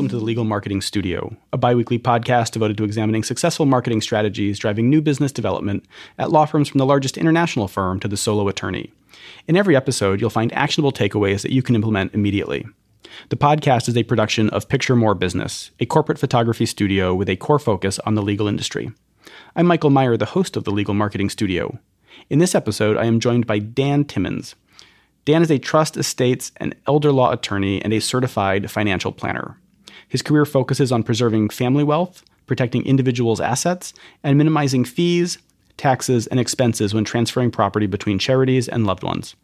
welcome to the Legal Marketing Studio, a biweekly podcast devoted to examining successful marketing strategies driving new business development at law firms from the largest international firm to the solo attorney. In every episode, you'll find actionable takeaways that you can implement immediately. The podcast is a production of Picture More Business, a corporate photography studio with a core focus on the legal industry. I'm Michael Meyer, the host of the Legal Marketing Studio. In this episode, I am joined by Dan Timmons. Dan is a trust, estates, and elder law attorney and a certified financial planner. His career focuses on preserving family wealth, protecting individuals' assets, and minimizing fees, taxes, and expenses when transferring property between charities and loved ones.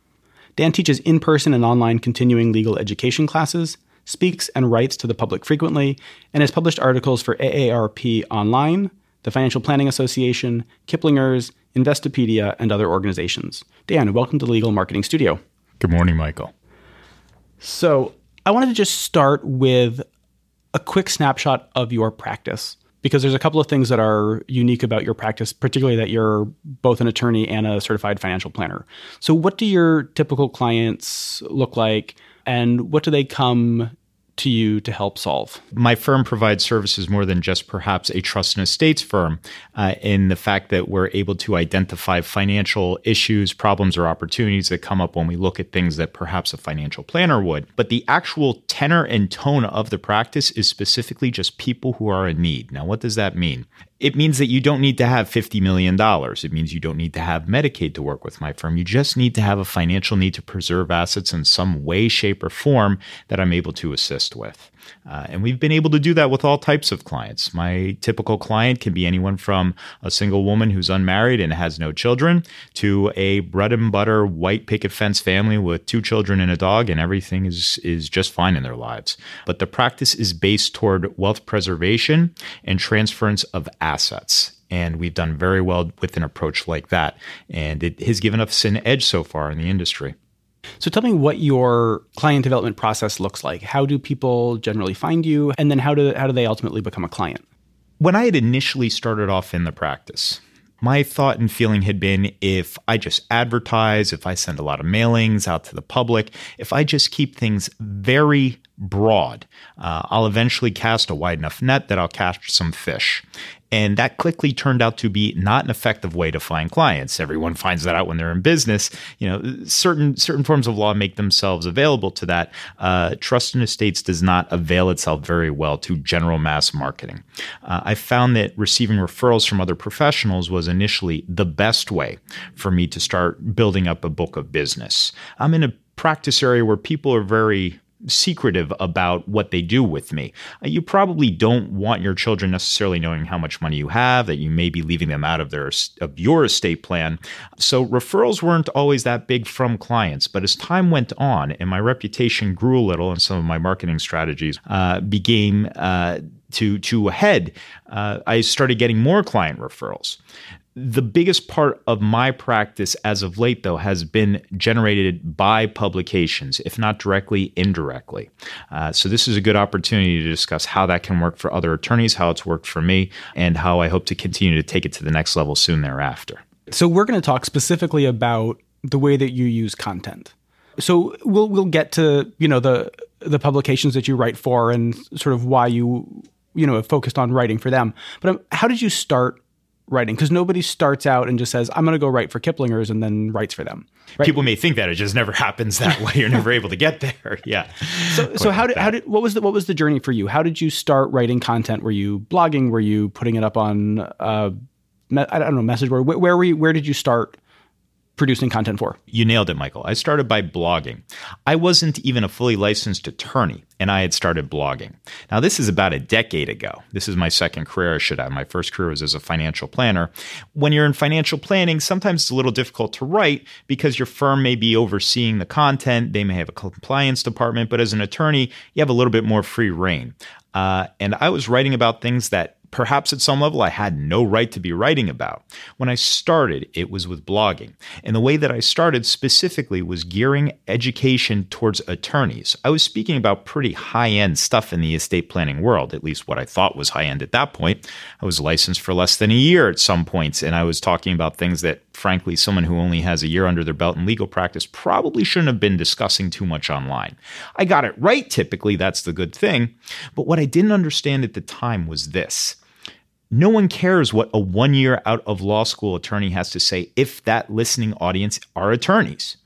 Dan teaches in person and online continuing legal education classes, speaks and writes to the public frequently, and has published articles for AARP Online, the Financial Planning Association, Kiplinger's, Investopedia, and other organizations. Dan, welcome to the Legal Marketing Studio. Good morning, Michael. So, I wanted to just start with a quick snapshot of your practice because there's a couple of things that are unique about your practice, particularly that you're both an attorney and a certified financial planner. So, what do your typical clients look like, and what do they come to you to help solve? My firm provides services more than just perhaps a trust and estates firm uh, in the fact that we're able to identify financial issues, problems, or opportunities that come up when we look at things that perhaps a financial planner would. But the actual tenor and tone of the practice is specifically just people who are in need. Now, what does that mean? It means that you don't need to have $50 million. It means you don't need to have Medicaid to work with my firm. You just need to have a financial need to preserve assets in some way, shape, or form that I'm able to assist with. Uh, and we've been able to do that with all types of clients. My typical client can be anyone from a single woman who's unmarried and has no children to a bread and butter white picket fence family with two children and a dog, and everything is, is just fine in their lives. But the practice is based toward wealth preservation and transference of assets. And we've done very well with an approach like that. And it has given us an edge so far in the industry. So tell me what your client development process looks like. How do people generally find you? And then how do, how do they ultimately become a client? When I had initially started off in the practice, my thought and feeling had been if I just advertise, if I send a lot of mailings out to the public, if I just keep things very broad, uh, I'll eventually cast a wide enough net that I'll catch some fish. And that quickly turned out to be not an effective way to find clients. Everyone finds that out when they're in business. You know, certain certain forms of law make themselves available to that. Uh, trust and estates does not avail itself very well to general mass marketing. Uh, I found that receiving referrals from other professionals was initially the best way for me to start building up a book of business. I'm in a practice area where people are very secretive about what they do with me. Uh, you probably don't want your children necessarily knowing how much money you have, that you may be leaving them out of their of your estate plan. So referrals weren't always that big from clients, but as time went on and my reputation grew a little and some of my marketing strategies uh, became uh, to to a head, uh, I started getting more client referrals. The biggest part of my practice as of late, though, has been generated by publications, if not directly, indirectly. Uh, so, this is a good opportunity to discuss how that can work for other attorneys, how it's worked for me, and how I hope to continue to take it to the next level soon thereafter. So, we're going to talk specifically about the way that you use content. So, we'll we'll get to you know the the publications that you write for and sort of why you you know focused on writing for them. But um, how did you start writing because nobody starts out and just says i'm going to go write for kiplinger's and then writes for them right? people may think that it just never happens that way. You're never able to get there. Yeah. So so how did how did what was the what was the journey for you? How did you start writing content? Were you blogging? Were you putting it up on uh i don't know message board? Where, where were you where did you start producing content for? You nailed it, Michael. I started by blogging. I wasn't even a fully licensed attorney, and I had started blogging. Now, this is about a decade ago. This is my second career, I should have. My first career was as a financial planner. When you're in financial planning, sometimes it's a little difficult to write because your firm may be overseeing the content, they may have a compliance department, but as an attorney, you have a little bit more free reign. Uh, and I was writing about things that perhaps at some level I had no right to be writing about. When I started, it was with blogging. And the way that I started specifically was gearing education towards attorneys. I was speaking about pretty high end stuff in the estate planning world, at least what I thought was high end at that point. I was licensed for less than a year at some points, and I was talking about things that frankly, someone who only has a year under their belt in legal practice probably shouldn't have been discussing too much online. I got it right, typically, that's the good thing. But what I didn't understand at the time was this. No one cares what a one year out of law school attorney has to say if that listening audience are attorneys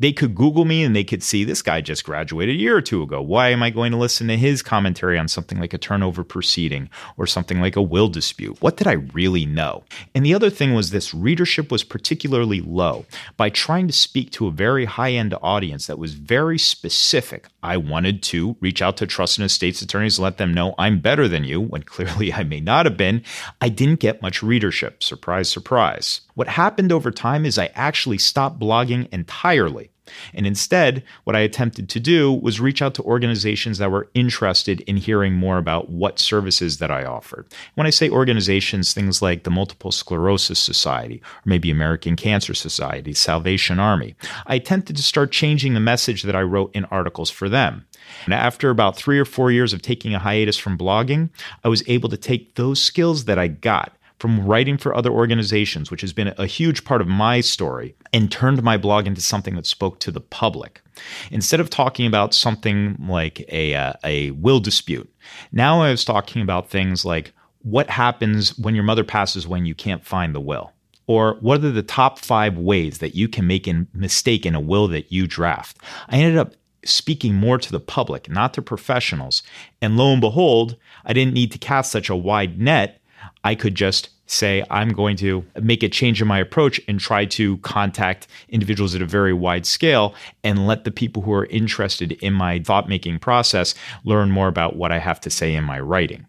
they could Google me and they could see this guy just graduated a year or two ago. Why am I going to listen to his commentary on something like a turnover proceeding or something like a will dispute? What did I really know? And the other thing was this readership was particularly low. By trying to speak to a very high end audience that was very specific, I wanted to reach out to trusted estates attorneys let them know I'm better than you when clearly I may not have been. I didn't get much readership. Surprise, surprise. What happened over time is I actually stopped blogging entirely. And instead, what I attempted to do was reach out to organizations that were interested in hearing more about what services that I offered. When I say organizations, things like the Multiple Sclerosis Society, or maybe American Cancer Society, Salvation Army, I attempted to start changing the message that I wrote in articles for them. And after about three or four years of taking a hiatus from blogging, I was able to take those skills that I got from writing for other organizations, which has been a huge part of my story, and turned my blog into something that spoke to the public. Instead of talking about something like a, uh, a will dispute, now I was talking about things like what happens when your mother passes when you can't find the will. Or what are the top five ways that you can make a mistake in a will that you draft? I ended up speaking more to the public, not to professionals. And lo and behold, I didn't need to cast such a wide net I could just say, I'm going to make a change in my approach and try to contact individuals at a very wide scale and let the people who are interested in my thought making process learn more about what I have to say in my writing.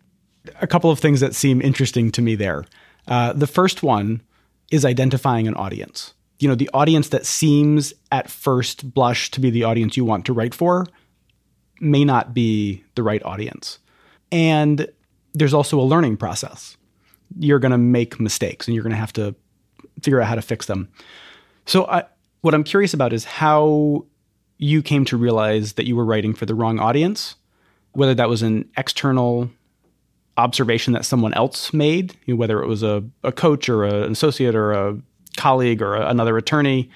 A couple of things that seem interesting to me there. Uh, the first one is identifying an audience. You know, the audience that seems at first blush to be the audience you want to write for may not be the right audience. And there's also a learning process you're going to make mistakes and you're going to have to figure out how to fix them. So, I, what I'm curious about is how you came to realize that you were writing for the wrong audience, whether that was an external observation that someone else made, you know, whether it was a, a coach or a, an associate or a colleague or a, another attorney,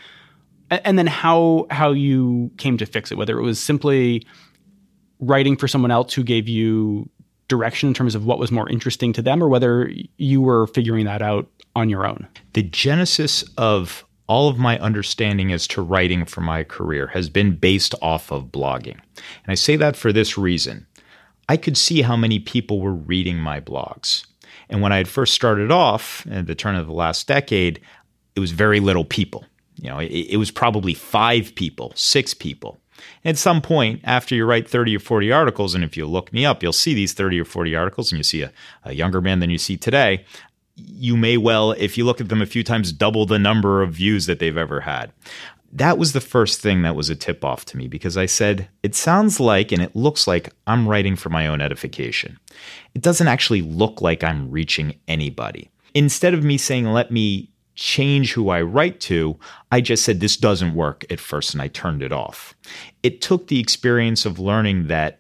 and, and then how how you came to fix it, whether it was simply writing for someone else who gave you direction in terms of what was more interesting to them or whether you were figuring that out on your own? The genesis of all of my understanding as to writing for my career has been based off of blogging. And I say that for this reason. I could see how many people were reading my blogs. And when I had first started off at the turn of the last decade, it was very little people. You know, it, it was probably five people, six people. At some point, after you write 30 or 40 articles, and if you look me up, you'll see these 30 or 40 articles, and you see a, a younger man than you see today. You may well, if you look at them a few times, double the number of views that they've ever had. That was the first thing that was a tip off to me because I said, it sounds like and it looks like I'm writing for my own edification. It doesn't actually look like I'm reaching anybody. Instead of me saying, let me change who I write to. I just said this doesn't work at first and I turned it off. It took the experience of learning that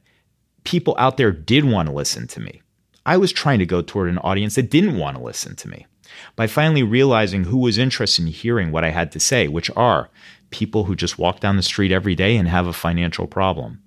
people out there did want to listen to me. I was trying to go toward an audience that didn't want to listen to me. By finally realizing who was interested in hearing what I had to say, which are people who just walk down the street every day and have a financial problem.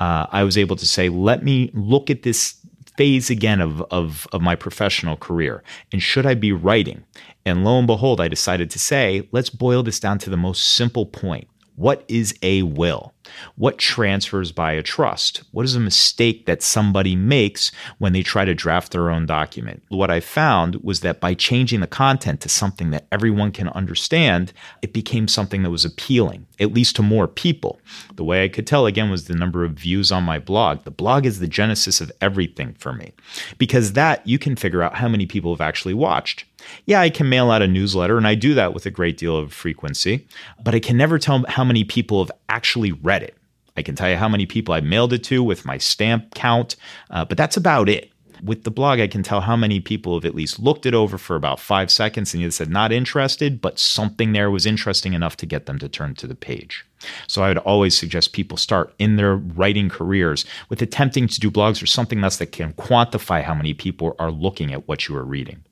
Uh, I was able to say, let me look at this phase again of, of, of my professional career. And should I be writing? And lo and behold, I decided to say, let's boil this down to the most simple point. What is a will? What transfers by a trust? What is a mistake that somebody makes when they try to draft their own document? What I found was that by changing the content to something that everyone can understand, it became something that was appealing, at least to more people. The way I could tell again was the number of views on my blog. The blog is the genesis of everything for me because that you can figure out how many people have actually watched. Yeah, I can mail out a newsletter, and I do that with a great deal of frequency, but I can never tell how many people have actually read it. I can tell you how many people I mailed it to with my stamp count, uh, but that's about it. With the blog, I can tell how many people have at least looked it over for about five seconds and either said not interested, but something there was interesting enough to get them to turn to the page. So I would always suggest people start in their writing careers with attempting to do blogs or something else that can quantify how many people are looking at what you are reading.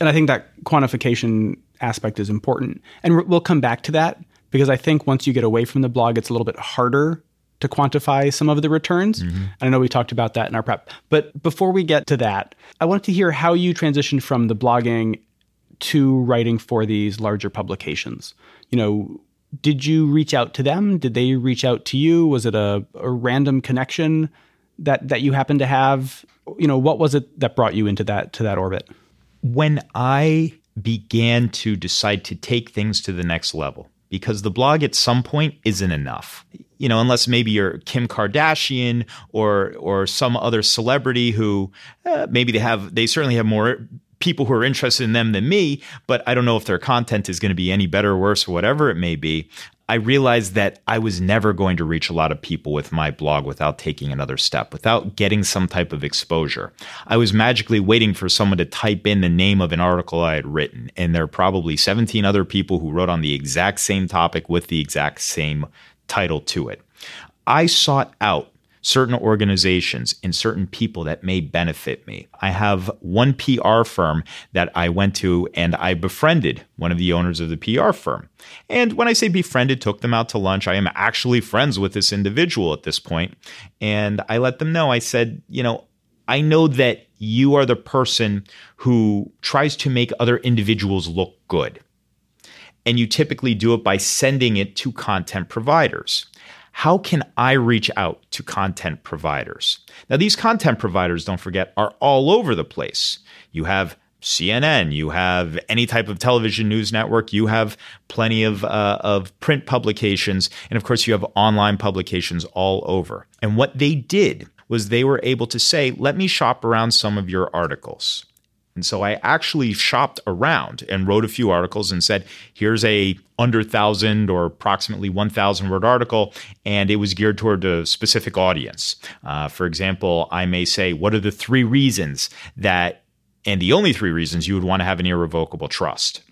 And I think that quantification aspect is important. And we'll come back to that because I think once you get away from the blog, it's a little bit harder to quantify some of the returns. Mm-hmm. I know we talked about that in our prep. But before we get to that, I wanted to hear how you transitioned from the blogging to writing for these larger publications. You know, did you reach out to them? Did they reach out to you? Was it a, a random connection that that you happened to have? You know, what was it that brought you into that to that orbit? When I began to decide to take things to the next level, because the blog at some point isn't enough. You know, unless maybe you're Kim Kardashian or or some other celebrity who uh, maybe they have they certainly have more people who are interested in them than me, but I don't know if their content is going to be any better or worse or whatever it may be. I realized that I was never going to reach a lot of people with my blog without taking another step, without getting some type of exposure. I was magically waiting for someone to type in the name of an article I had written, and there are probably 17 other people who wrote on the exact same topic with the exact same title to it. I sought out certain organizations and certain people that may benefit me. I have one PR firm that I went to and I befriended one of the owners of the PR firm. And when I say befriended, took them out to lunch, I am actually friends with this individual at this point. And I let them know, I said, you know, I know that you are the person who tries to make other individuals look good. And you typically do it by sending it to content providers how can I reach out to content providers? Now, these content providers, don't forget, are all over the place. You have CNN, you have any type of television news network, you have plenty of, uh, of print publications, and of course, you have online publications all over. And what they did was they were able to say, let me shop around some of your articles. And so I actually shopped around and wrote a few articles and said, here's a under thousand or approximately 1,000 word article, and it was geared toward a specific audience. Uh, for example, I may say, what are the three reasons that, and the only three reasons you would want to have an irrevocable trust?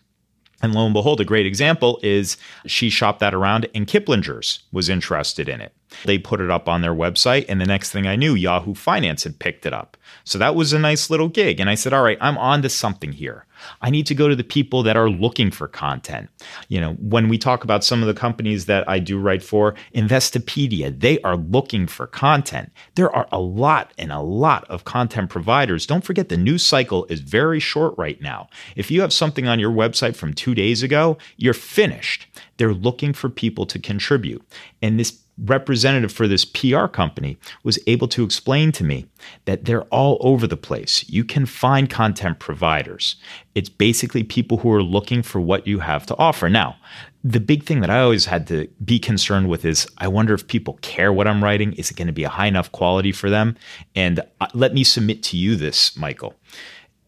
And lo and behold, a great example is she shopped that around and Kiplinger's was interested in it. They put it up on their website, and the next thing I knew, Yahoo Finance had picked it up. So that was a nice little gig. And I said, All right, I'm on to something here. I need to go to the people that are looking for content. You know, when we talk about some of the companies that I do write for, Investopedia, they are looking for content. There are a lot and a lot of content providers. Don't forget the news cycle is very short right now. If you have something on your website from two days ago, you're finished. They're looking for people to contribute. And this representative for this PR company was able to explain to me that they're all over the place. You can find content providers. It's basically people who are looking for what you have to offer. Now, the big thing that I always had to be concerned with is I wonder if people care what I'm writing. Is it going to be a high enough quality for them? And uh, let me submit to you this, Michael.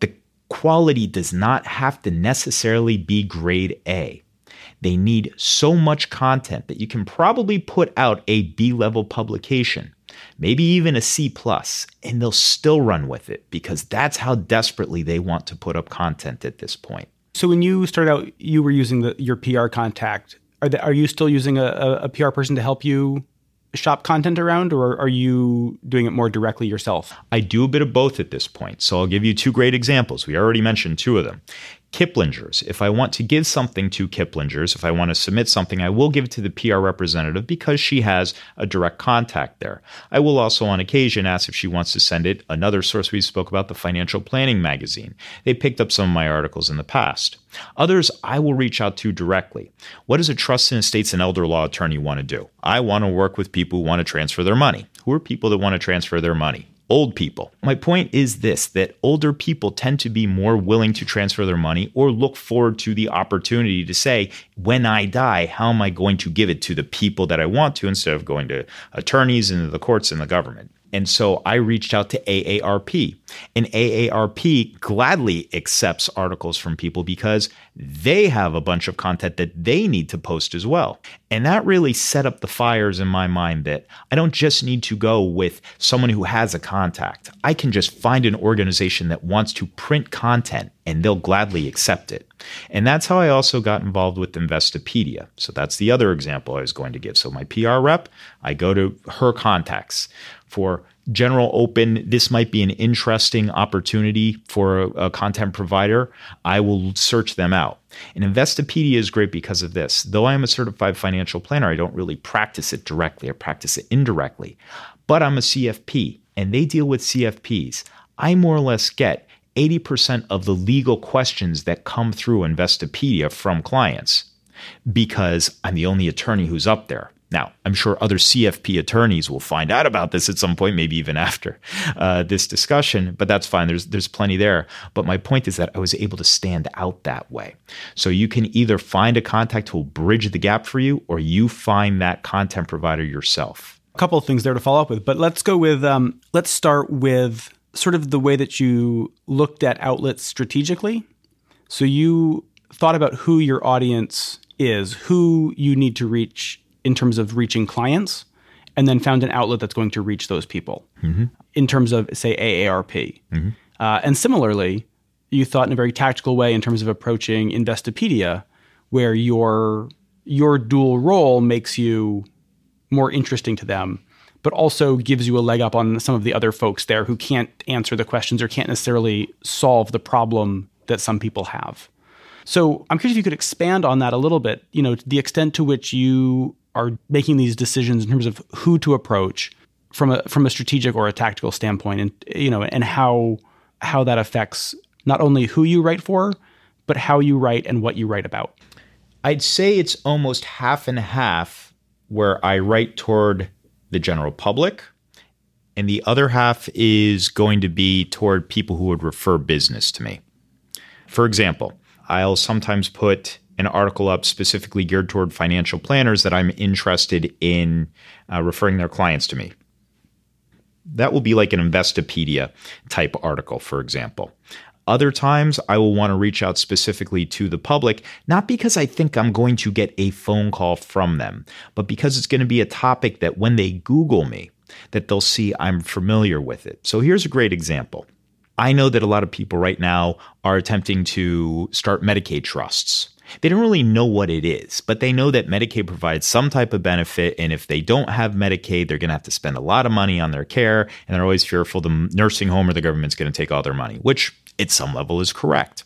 The quality does not have to necessarily be grade A they need so much content that you can probably put out a B level publication, maybe even a C plus, and they'll still run with it because that's how desperately they want to put up content at this point. So when you started out, you were using the, your PR contact. Are, they, are you still using a, a PR person to help you shop content around, or are you doing it more directly yourself? I do a bit of both at this point. So I'll give you two great examples. We already mentioned two of them. Kiplinger's. If I want to give something to Kiplinger's, if I want to submit something, I will give it to the PR representative because she has a direct contact there. I will also, on occasion, ask if she wants to send it. Another source we spoke about, the Financial Planning Magazine. They picked up some of my articles in the past. Others, I will reach out to directly. What does a trust and estates and elder law attorney want to do? I want to work with people who want to transfer their money. Who are people that want to transfer their money? Old people. My point is this that older people tend to be more willing to transfer their money or look forward to the opportunity to say, when I die, how am I going to give it to the people that I want to instead of going to attorneys and the courts and the government? And so I reached out to AARP, and AARP gladly accepts articles from people because they have a bunch of content that they need to post as well. And that really set up the fires in my mind that I don't just need to go with someone who has a contact. I can just find an organization that wants to print content and they'll gladly accept it. And that's how I also got involved with Investopedia. So that's the other example I was going to give. So my PR rep, I go to her contacts for general open. This might be an interesting opportunity for a, a, content provider. I will search them out. And investopedia is great because of this. Though i am a certified financial planner i don't really practice it directly. I practice it indirectly. But i'm a cfp and they deal with cfps i more or less get 80% of the legal questions that come through Investopedia from clients because I'm the only attorney who's up there. Now, I'm sure other CFP attorneys will find out about this at some point, maybe even after uh, this discussion, but that's fine. There's, there's plenty there. But my point is that I was able to stand out that way. So you can either find a contact who will bridge the gap for you, or you find that content provider yourself. A couple of things there to follow up with, but let's go with, um, let's start with sort of the way that you looked at outlets strategically. So you thought about who your audience is, who you need to reach in terms of reaching clients, and then found an outlet that's going to reach those people mm-hmm. in terms of, say, AARP. Mm-hmm. Uh, and similarly, you thought in a very tactical way in terms of approaching Investopedia, where your your dual role makes you more interesting to them but also gives you a leg up on some of the other folks there who can't answer the questions or can't necessarily solve the problem that some people have. So I'm curious if you could expand on that a little bit, you know, the extent to which you are making these decisions in terms of who to approach from a from a strategic or a tactical standpoint and you know and how how that affects not only who you write for, but how you write and what you write about. I'd say it's almost half and half where I write toward the general public. And the other half is going to be toward people who would refer business to me. For example, I'll sometimes put an article up specifically geared toward financial planners that I'm interested in uh, referring their clients to me. That will be like an Investopedia type article, for example. Other times, I will want to reach out specifically to the public, not because I think I'm going to get a phone call from them, but because it's going to be a topic that when they Google me, that they'll see I'm familiar with it. So here's a great example. I know that a lot of people right now are attempting to start Medicaid trusts. They don't really know what it is, but they know that Medicaid provides some type of benefit. And if they don't have Medicaid, they're going to have to spend a lot of money on their care. And they're always fearful the nursing home or the government's going to take all their money, which at some level is correct.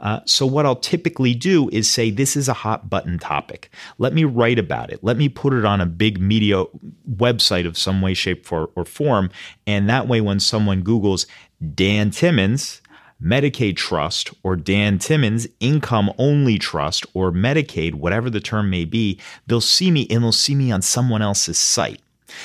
Uh, so, what I'll typically do is say, This is a hot button topic. Let me write about it. Let me put it on a big media website of some way, shape, or, or form. And that way, when someone Googles Dan Timmons, Medicaid trust, or Dan Timmons income only trust, or Medicaid, whatever the term may be, they'll see me and they'll see me on someone else's site.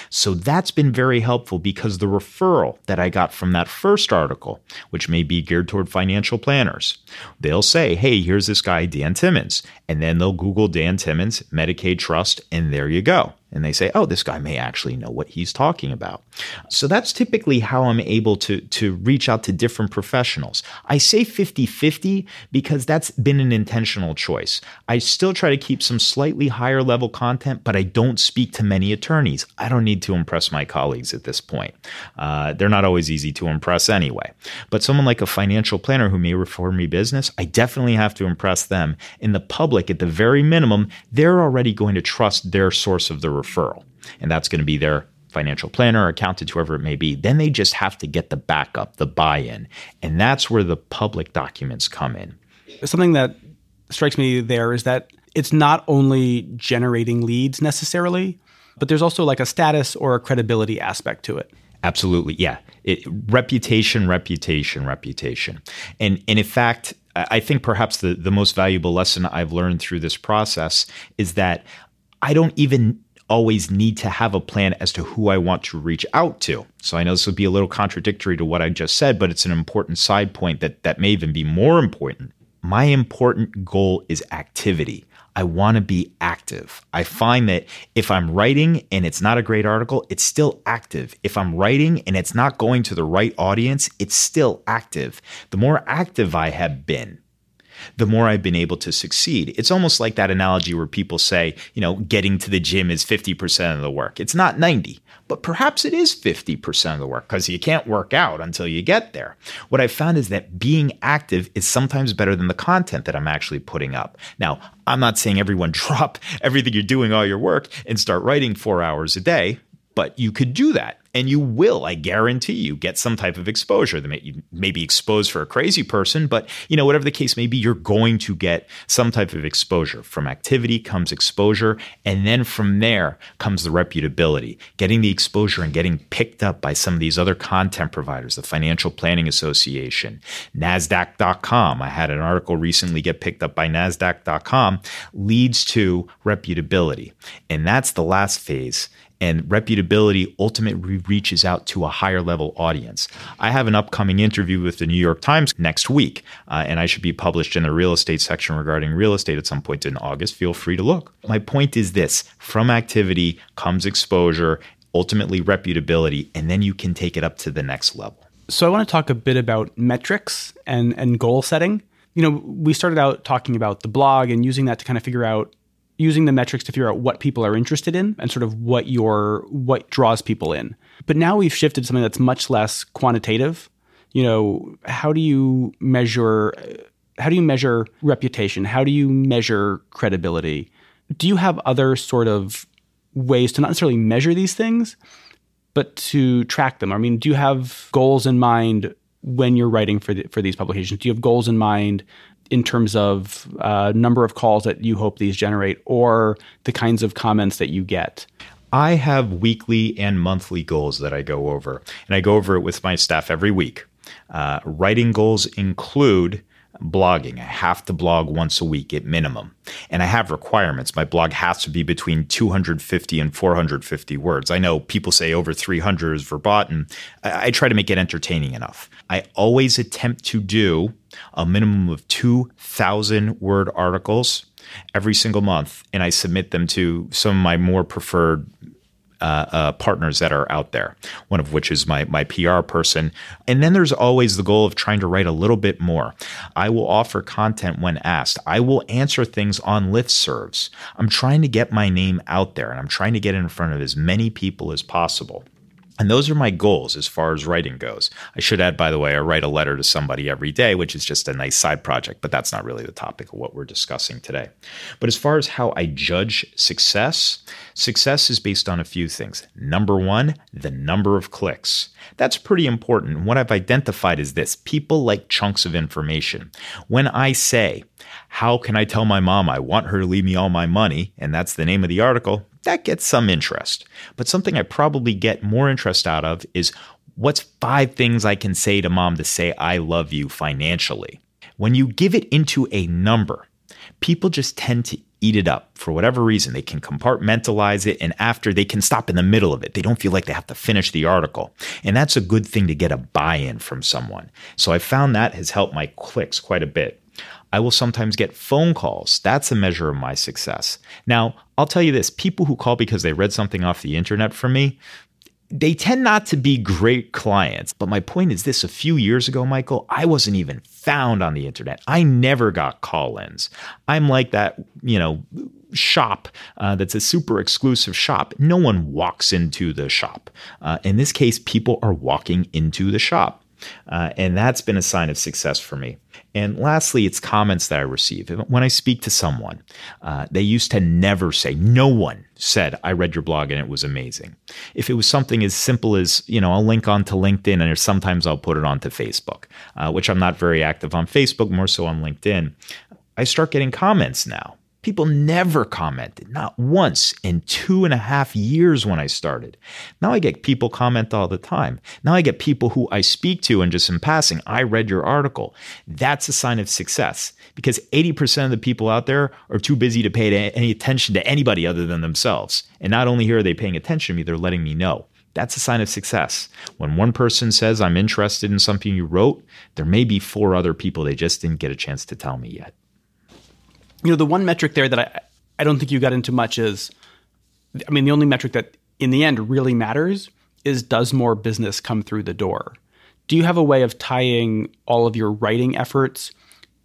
So that's been very helpful because the referral that I got from that first article, which may be geared toward financial planners, they'll say, hey, here's this guy, Dan Timmons. And then they'll Google Dan Timmons, Medicaid Trust, and there you go and they say, oh, this guy may actually know what he's talking about. So that's typically how I'm able to, to reach out to different professionals. I say 50 50 because that's been an intentional choice. I still try to keep some slightly higher level content, but I don't speak to many attorneys. I don't need to impress my colleagues at this point. Uh, they're not always easy to impress anyway. But someone like a financial planner who may refer me business, I definitely have to impress them. In the public, at the very minimum, they're already going to trust their source of the referral. And that's going to be their financial planner, accountant, whoever it may be. Then they just have to get the backup, the buy in. And that's where the public documents come in. Something that strikes me there is that it's not only generating leads necessarily, but there's also like a status or a credibility aspect to it. Absolutely. Yeah. It, reputation, reputation, reputation. And, and in fact, I think perhaps the, the most valuable lesson I've learned through this process is that I don't even always need to have a plan as to who I want to reach out to. So I know this would be a little contradictory to what I just said, but it's an important side point that that may even be more important. My important goal is activity. I want to be active. I find that if I'm writing and it's not a great article, it's still active. If I'm writing and it's not going to the right audience, it's still active. The more active I have been, the more I've been able to succeed. It's almost like that analogy where people say, you know, getting to the gym is 50% of the work. It's not 90, but perhaps it is 50% of the work because you can't work out until you get there. What I've found is that being active is sometimes better than the content that I'm actually putting up. Now, I'm not saying everyone drop everything you're doing, all your work, and start writing four hours a day, but you could do that and you will i guarantee you get some type of exposure. That you may be exposed for a crazy person but you know whatever the case may be you're going to get some type of exposure. From activity comes exposure and then from there comes the reputability. Getting the exposure and getting picked up by some of these other content providers the financial planning association nasdaq.com i had an article recently get picked up by nasdaq.com leads to reputability. And that's the last phase and reputability ultimately reaches out to a higher level audience. I have an upcoming interview with the New York Times next week, uh, and I should be published in the real estate section regarding real estate at some point in August. Feel free to look. My point is this from activity comes exposure, ultimately reputability, and then you can take it up to the next level. So I want to talk a bit about metrics and, and goal setting. You know, we started out talking about the blog and using that to kind of figure out using the metrics to figure out what people are interested in and sort of what your what draws people in. But now we've shifted to something that's much less quantitative. You know, how do you measure how do you measure reputation? How do you measure credibility? Do you have other sort of ways to not necessarily measure these things, but to track them? I mean, do you have goals in mind when you're writing for the, for these publications? Do you have goals in mind in terms of uh, number of calls that you hope these generate or the kinds of comments that you get? I have weekly and monthly goals that I go over, and I go over it with my staff every week. Uh, writing goals include blogging. I have to blog once a week at minimum. And I have requirements. My blog has to be between 250 and 450 words. I know people say over 300 is verboten. I, I try to make it entertaining enough. I always attempt to do a minimum of 2,000 word articles every single month, and I submit them to some of my more preferred uh, uh, partners that are out there. One of which is my my PR person, and then there's always the goal of trying to write a little bit more. I will offer content when asked. I will answer things on listservs. I'm trying to get my name out there, and I'm trying to get in front of as many people as possible. And those are my goals as far as writing goes. I should add, by the way, I write a letter to somebody every day, which is just a nice side project, but that's not really the topic of what we're discussing today. But as far as how I judge success, success is based on a few things. Number one, the number of clicks. That's pretty important. What I've identified is this people like chunks of information. When I say, How can I tell my mom I want her to leave me all my money? And that's the name of the article that gets some interest. But something I probably get more interest out of is what's five things I can say to mom to say I love you financially? When you give it into a number, people just tend to eat it up for whatever reason. They can compartmentalize it, and after they can stop in the middle of it. They don't feel like they have to finish the article. And that's a good thing to get a buy in from someone. So I found that has helped my clicks quite a bit. I will sometimes get phone calls. That's a measure of my success. Now, I'll tell you this people who call because they read something off the internet from me, they tend not to be great clients. But my point is this a few years ago, Michael, I wasn't even found on the internet. I never got call ins. I'm like that, you know, shop uh, that's a super exclusive shop. No one walks into the shop. Uh, in this case, people are walking into the shop. Uh, and that's been a sign of success for me. And lastly, it's comments that I receive. When I speak to someone, uh, they used to never say, no one said, I read your blog and it was amazing. If it was something as simple as, you know, I'll link onto LinkedIn and sometimes I'll put it onto Facebook, uh, which I'm not very active on Facebook, more so on LinkedIn. I start getting comments now. People never commented, not once in two and a half years when I started. Now I get people comment all the time. Now I get people who I speak to and just in passing, I read your article. That's a sign of success because 80% of the people out there are too busy to pay any attention to anybody other than themselves. And not only here are they paying attention to me, they're letting me know. That's a sign of success. When one person says, I'm interested in something you wrote, there may be four other people they just didn't get a chance to tell me yet you know, the one metric there that I, I don't think you got into much is, I mean, the only metric that in the end really matters is does more business come through the door? Do you have a way of tying all of your writing efforts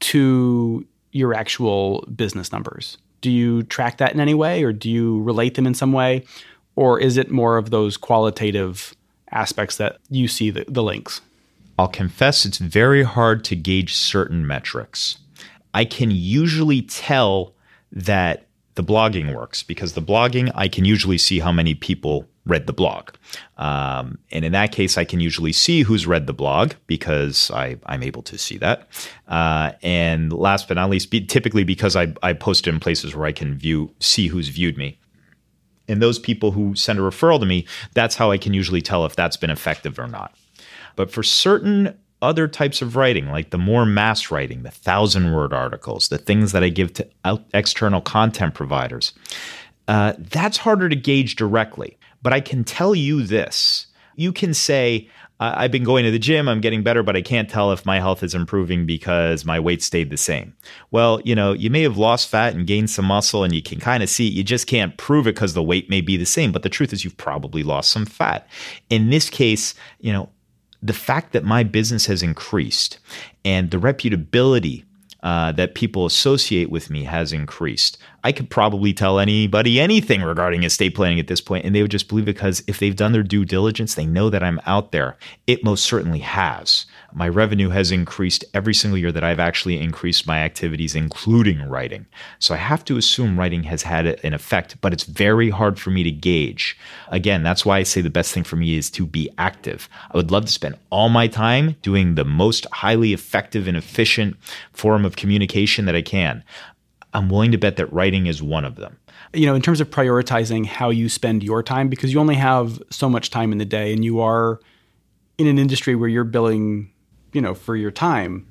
to your actual business numbers? Do you track that in any way or do you relate them in some way? Or is it more of those qualitative aspects that you see the, the links? I'll confess it's very hard to gauge certain metrics. I can usually tell that the blogging works because the blogging, I can usually see how many people read the blog. Um, and in that case, I can usually see who's read the blog because I, I'm able to see that. Uh, and last but not least, be, typically because I, I post in places where I can view, see who's viewed me. And those people who send a referral to me, that's how I can usually tell if that's been effective or not. But for certain other types of writing, like the more mass writing, the thousand word articles, the things that I give to external content providers, uh, that's harder to gauge directly. But I can tell you this you can say, I've been going to the gym, I'm getting better, but I can't tell if my health is improving because my weight stayed the same. Well, you know, you may have lost fat and gained some muscle, and you can kind of see it. You just can't prove it because the weight may be the same. But the truth is, you've probably lost some fat. In this case, you know, the fact that my business has increased and the reputability uh, that people associate with me has increased. I could probably tell anybody anything regarding estate planning at this point, and they would just believe it because if they've done their due diligence, they know that I'm out there. It most certainly has. My revenue has increased every single year that I've actually increased my activities, including writing. So I have to assume writing has had an effect, but it's very hard for me to gauge. Again, that's why I say the best thing for me is to be active. I would love to spend all my time doing the most highly effective and efficient form of communication that I can. I'm willing to bet that writing is one of them. You know, in terms of prioritizing how you spend your time, because you only have so much time in the day and you are in an industry where you're billing, you know, for your time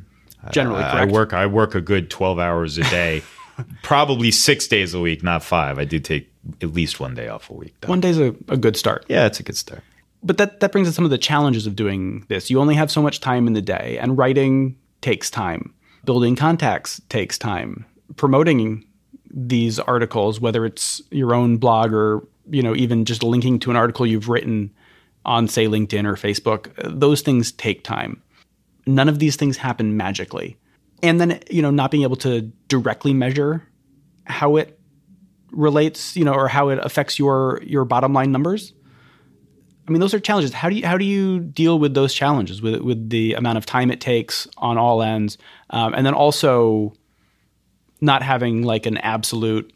generally, uh, I work I work a good 12 hours a day. probably 6 days a week, not 5. I do take at least one day off a week. Though. One day's a, a good start. Yeah, it's a good start. But that that brings us some of the challenges of doing this. You only have so much time in the day and writing takes time. Building contacts takes time promoting these articles, whether it's your own blog or you know even just linking to an article you've written on say LinkedIn or Facebook, those things take time. None of these things happen magically. And then you know not being able to directly measure how it relates, you know, or how it affects your your bottom line numbers. I mean, those are challenges. How do you how do you deal with those challenges with with the amount of time it takes on all ends, um, and then also not having like an absolute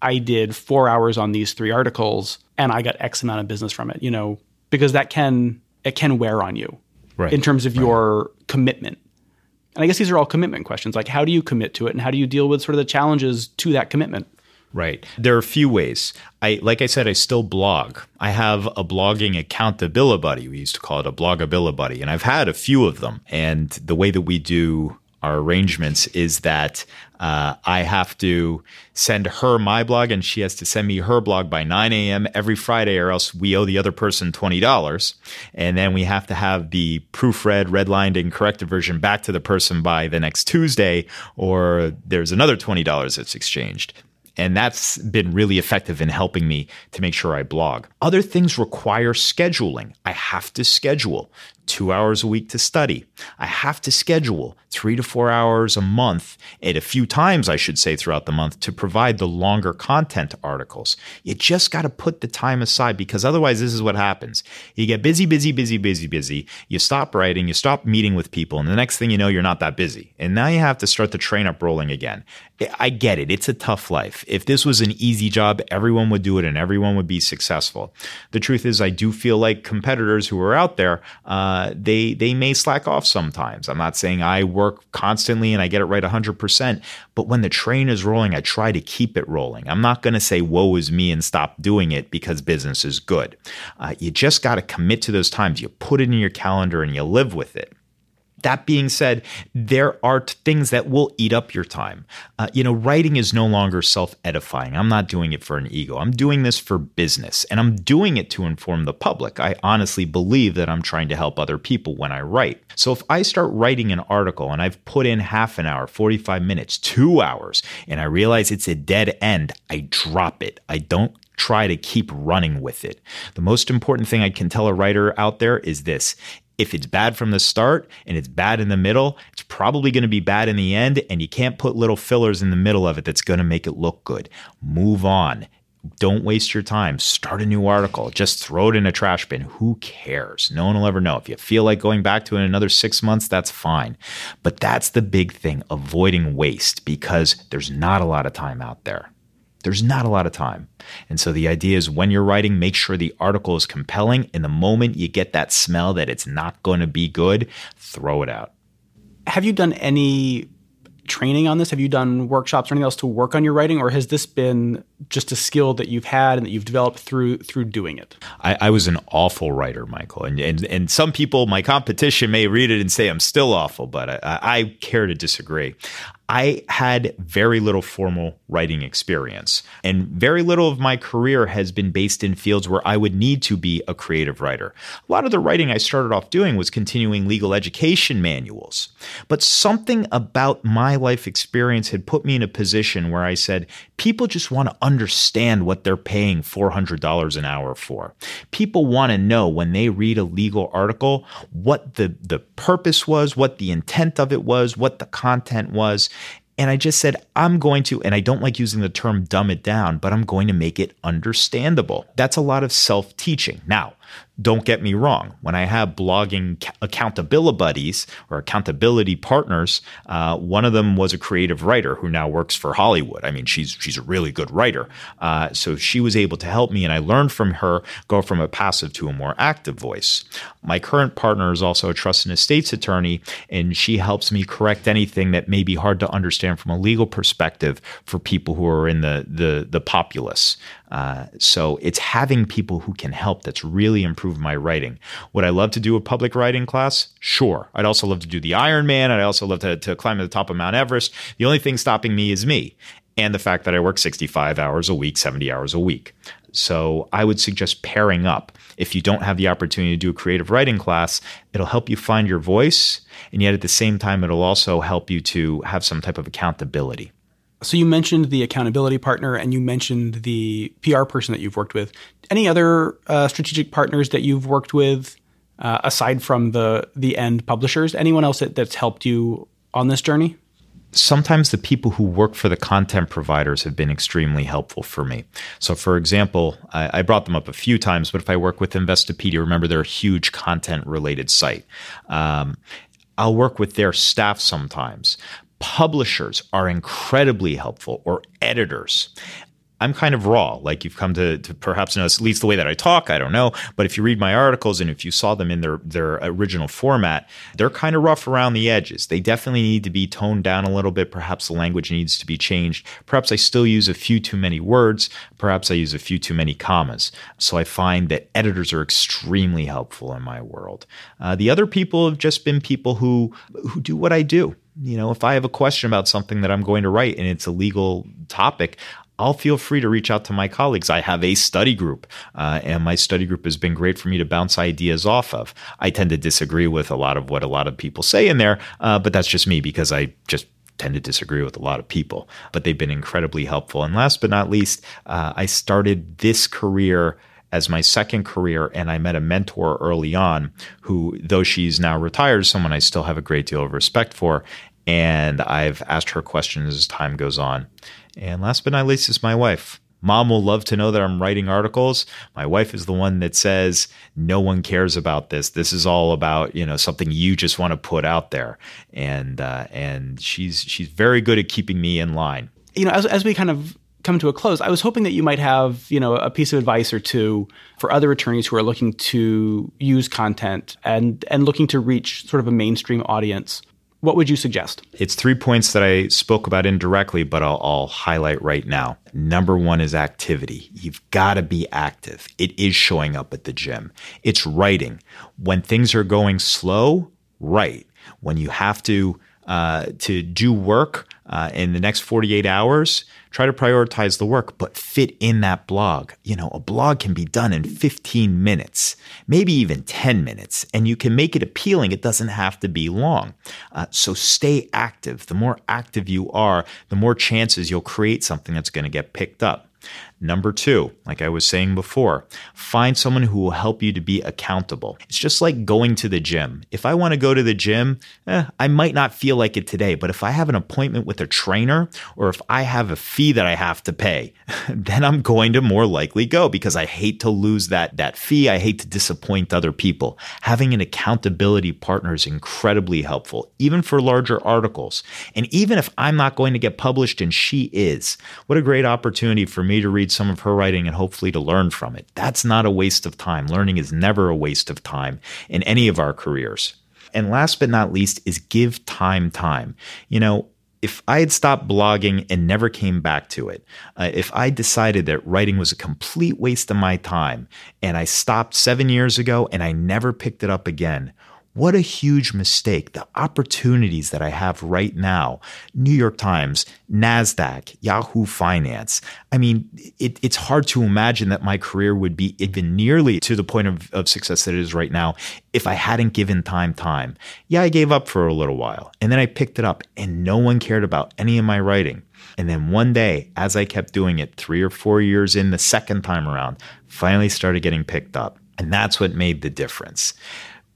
I did four hours on these three articles and I got X amount of business from it, you know, because that can it can wear on you right. in terms of right. your commitment. And I guess these are all commitment questions. Like how do you commit to it and how do you deal with sort of the challenges to that commitment? Right. There are a few ways. I like I said, I still blog. I have a blogging account, accountability buddy. We used to call it a blogability buddy, and I've had a few of them. And the way that we do our arrangements is that uh, I have to send her my blog and she has to send me her blog by 9 a.m. every Friday, or else we owe the other person $20. And then we have to have the proofread, redlined, and corrected version back to the person by the next Tuesday, or there's another $20 that's exchanged. And that's been really effective in helping me to make sure I blog. Other things require scheduling. I have to schedule two hours a week to study. I have to schedule three to four hours a month, and a few times, I should say, throughout the month to provide the longer content articles. You just got to put the time aside because otherwise, this is what happens. You get busy, busy, busy, busy, busy. You stop writing, you stop meeting with people, and the next thing you know, you're not that busy. And now you have to start the train up rolling again. I get it. It's a tough life. If this was an easy job, everyone would do it and everyone would be successful. The truth is, I do feel like competitors who are out there, uh, uh, they they may slack off sometimes. I'm not saying I work constantly and I get it right 100%, but when the train is rolling, I try to keep it rolling. I'm not going to say woe is me and stop doing it because business is good. Uh, you just got to commit to those times. You put it in your calendar and you live with it. That being said, there are things that will eat up your time. Uh, you know, writing is no longer self edifying. I'm not doing it for an ego. I'm doing this for business and I'm doing it to inform the public. I honestly believe that I'm trying to help other people when I write. So if I start writing an article and I've put in half an hour, 45 minutes, two hours, and I realize it's a dead end, I drop it. I don't try to keep running with it. The most important thing I can tell a writer out there is this If it's bad from the start and it's bad in the middle, it's probably going to be bad in the end. And you can't put little fillers in the middle of it that's going to make it look good. Move on. Don't waste your time. Start a new article. Just throw it in a trash bin. Who cares? No one will ever know. If you feel like going back to it in another six months, that's fine. But that's the big thing avoiding waste because there's not a lot of time out there. There's not a lot of time. And so the idea is when you're writing, make sure the article is compelling. In the moment you get that smell that it's not going to be good, throw it out. Have you done any training on this? Have you done workshops or anything else to work on your writing, or has this been just a skill that you've had and that you've developed through through doing it? I, I was an awful writer, Michael, and, and and some people, my competition, may read it and say I'm still awful, but I, I care to disagree. I had very little formal writing experience, and very little of my career has been based in fields where I would need to be a creative writer. A lot of the writing I started off doing was continuing legal education manuals, but something about my life experience had put me in a position where I said, people just want to understand what they're paying $400 an hour for. People want to know when they read a legal article what the, the purpose was, what the intent of it was, what the content was. And I just said, I'm going to, and I don't like using the term dumb it down, but I'm going to make it understandable. That's a lot of self teaching. Now, don't get me wrong. When I have blogging accountability buddies or accountability partners, uh, one of them was a creative writer who now works for Hollywood. I mean, she's she's a really good writer. Uh, so she was able to help me, and I learned from her go from a passive to a more active voice. My current partner is also a trust and estates attorney, and she helps me correct anything that may be hard to understand from a legal perspective for people who are in the the the populace. Uh, so it's having people who can help that's really improved my writing. Would I love to do a public writing class? Sure. I'd also love to do the Ironman. I'd also love to, to climb to the top of Mount Everest. The only thing stopping me is me and the fact that I work 65 hours a week, 70 hours a week. So I would suggest pairing up. If you don't have the opportunity to do a creative writing class, it'll help you find your voice. And yet at the same time, it'll also help you to have some type of accountability. So you mentioned the accountability partner and you mentioned the PR person that you've worked with. Any other uh, strategic partners that you've worked with uh, aside from the the end publishers? Anyone else that, that's helped you on this journey? Sometimes the people who work for the content providers have been extremely helpful for me. So, for example, I, I brought them up a few times, but if I work with Investopedia, remember they're a huge content related site. Um, I'll work with their staff sometimes publishers are incredibly helpful or editors. I'm kind of raw, like you've come to, to perhaps know, at least the way that I talk, I don't know. But if you read my articles and if you saw them in their, their original format, they're kind of rough around the edges. They definitely need to be toned down a little bit. Perhaps the language needs to be changed. Perhaps I still use a few too many words. Perhaps I use a few too many commas. So I find that editors are extremely helpful in my world. Uh, the other people have just been people who, who do what I do you know, if I have a question about something that I'm going to write and it's a legal topic, I'll feel free to reach out to my colleagues. I have a study group, uh, and my study group has been great for me to bounce ideas off of. I tend to disagree with a lot of what a lot of people say in there, uh, but that's just me because I just tend to disagree with a lot of people. But they've been incredibly helpful. And last but not least, uh, I started this career as my second career, and I met a mentor early on who, though she's now retired, someone I still have a great deal of respect for. And I've asked her questions as time goes on. And last but not least is my wife. Mom will love to know that I'm writing articles. My wife is the one that says no one cares about this. This is all about you know something you just want to put out there, and uh, and she's she's very good at keeping me in line. You know, as as we kind of come to a close, I was hoping that you might have, you know, a piece of advice or two for other attorneys who are looking to use content and and looking to reach sort of a mainstream audience. What would you suggest? It's three points that I spoke about indirectly, but I'll, I'll highlight right now. Number one is activity. You've got to be active. It is showing up at the gym. It's writing. When things are going slow, write. When you have to uh, to do work uh, in the next 48 hours, try to prioritize the work, but fit in that blog. You know, a blog can be done in 15 minutes, maybe even 10 minutes, and you can make it appealing. It doesn't have to be long. Uh, so stay active. The more active you are, the more chances you'll create something that's going to get picked up. Number two, like I was saying before, find someone who will help you to be accountable. It's just like going to the gym. If I want to go to the gym, eh, I might not feel like it today, but if I have an appointment with a trainer or if I have a fee that I have to pay, then I'm going to more likely go because I hate to lose that, that fee. I hate to disappoint other people. Having an accountability partner is incredibly helpful, even for larger articles. And even if I'm not going to get published and she is, what a great opportunity for me to read some of her writing and hopefully to learn from it. That's not a waste of time. Learning is never a waste of time in any of our careers. And last but not least is give time time. You know, if I had stopped blogging and never came back to it, uh, if I decided that writing was a complete waste of my time and I stopped seven years ago and I never picked it up again, what a huge mistake. The opportunities that I have right now New York Times, NASDAQ, Yahoo Finance. I mean, it, it's hard to imagine that my career would be even nearly to the point of, of success that it is right now if I hadn't given time time. Yeah, I gave up for a little while and then I picked it up and no one cared about any of my writing. And then one day, as I kept doing it three or four years in the second time around, finally started getting picked up. And that's what made the difference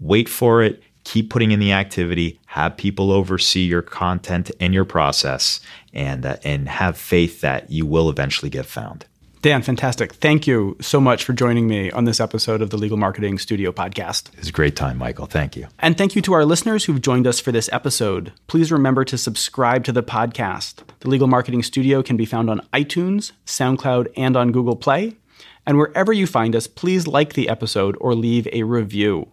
wait for it, keep putting in the activity, have people oversee your content and your process, and uh, and have faith that you will eventually get found. Dan, fantastic. Thank you so much for joining me on this episode of the Legal Marketing Studio podcast. It's a great time, Michael. Thank you. And thank you to our listeners who've joined us for this episode. Please remember to subscribe to the podcast. The Legal Marketing Studio can be found on iTunes, SoundCloud, and on Google Play. And wherever you find us, please like the episode or leave a review.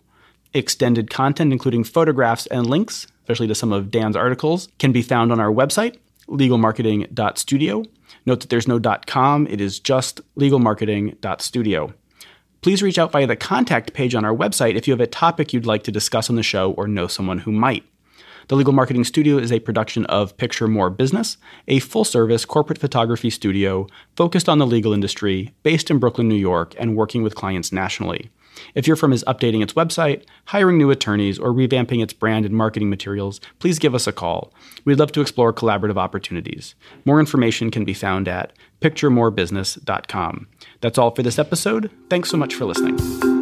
Extended content, including photographs and links, especially to some of Dan's articles, can be found on our website, legalmarketing.studio. Note that there's no .com, it is just legalmarketing.studio. Please reach out via the contact page on our website if you have a topic you'd like to discuss on the show or know someone who might. The Legal Marketing Studio is a production of Picture More Business, a full service corporate photography studio focused on the legal industry, based in Brooklyn, New York, and working with clients nationally. If your firm is updating its website, hiring new attorneys, or revamping its brand and marketing materials, please give us a call. We'd love to explore collaborative opportunities. More information can be found at picturemorebusiness.com. That's all for this episode. Thanks so much for listening.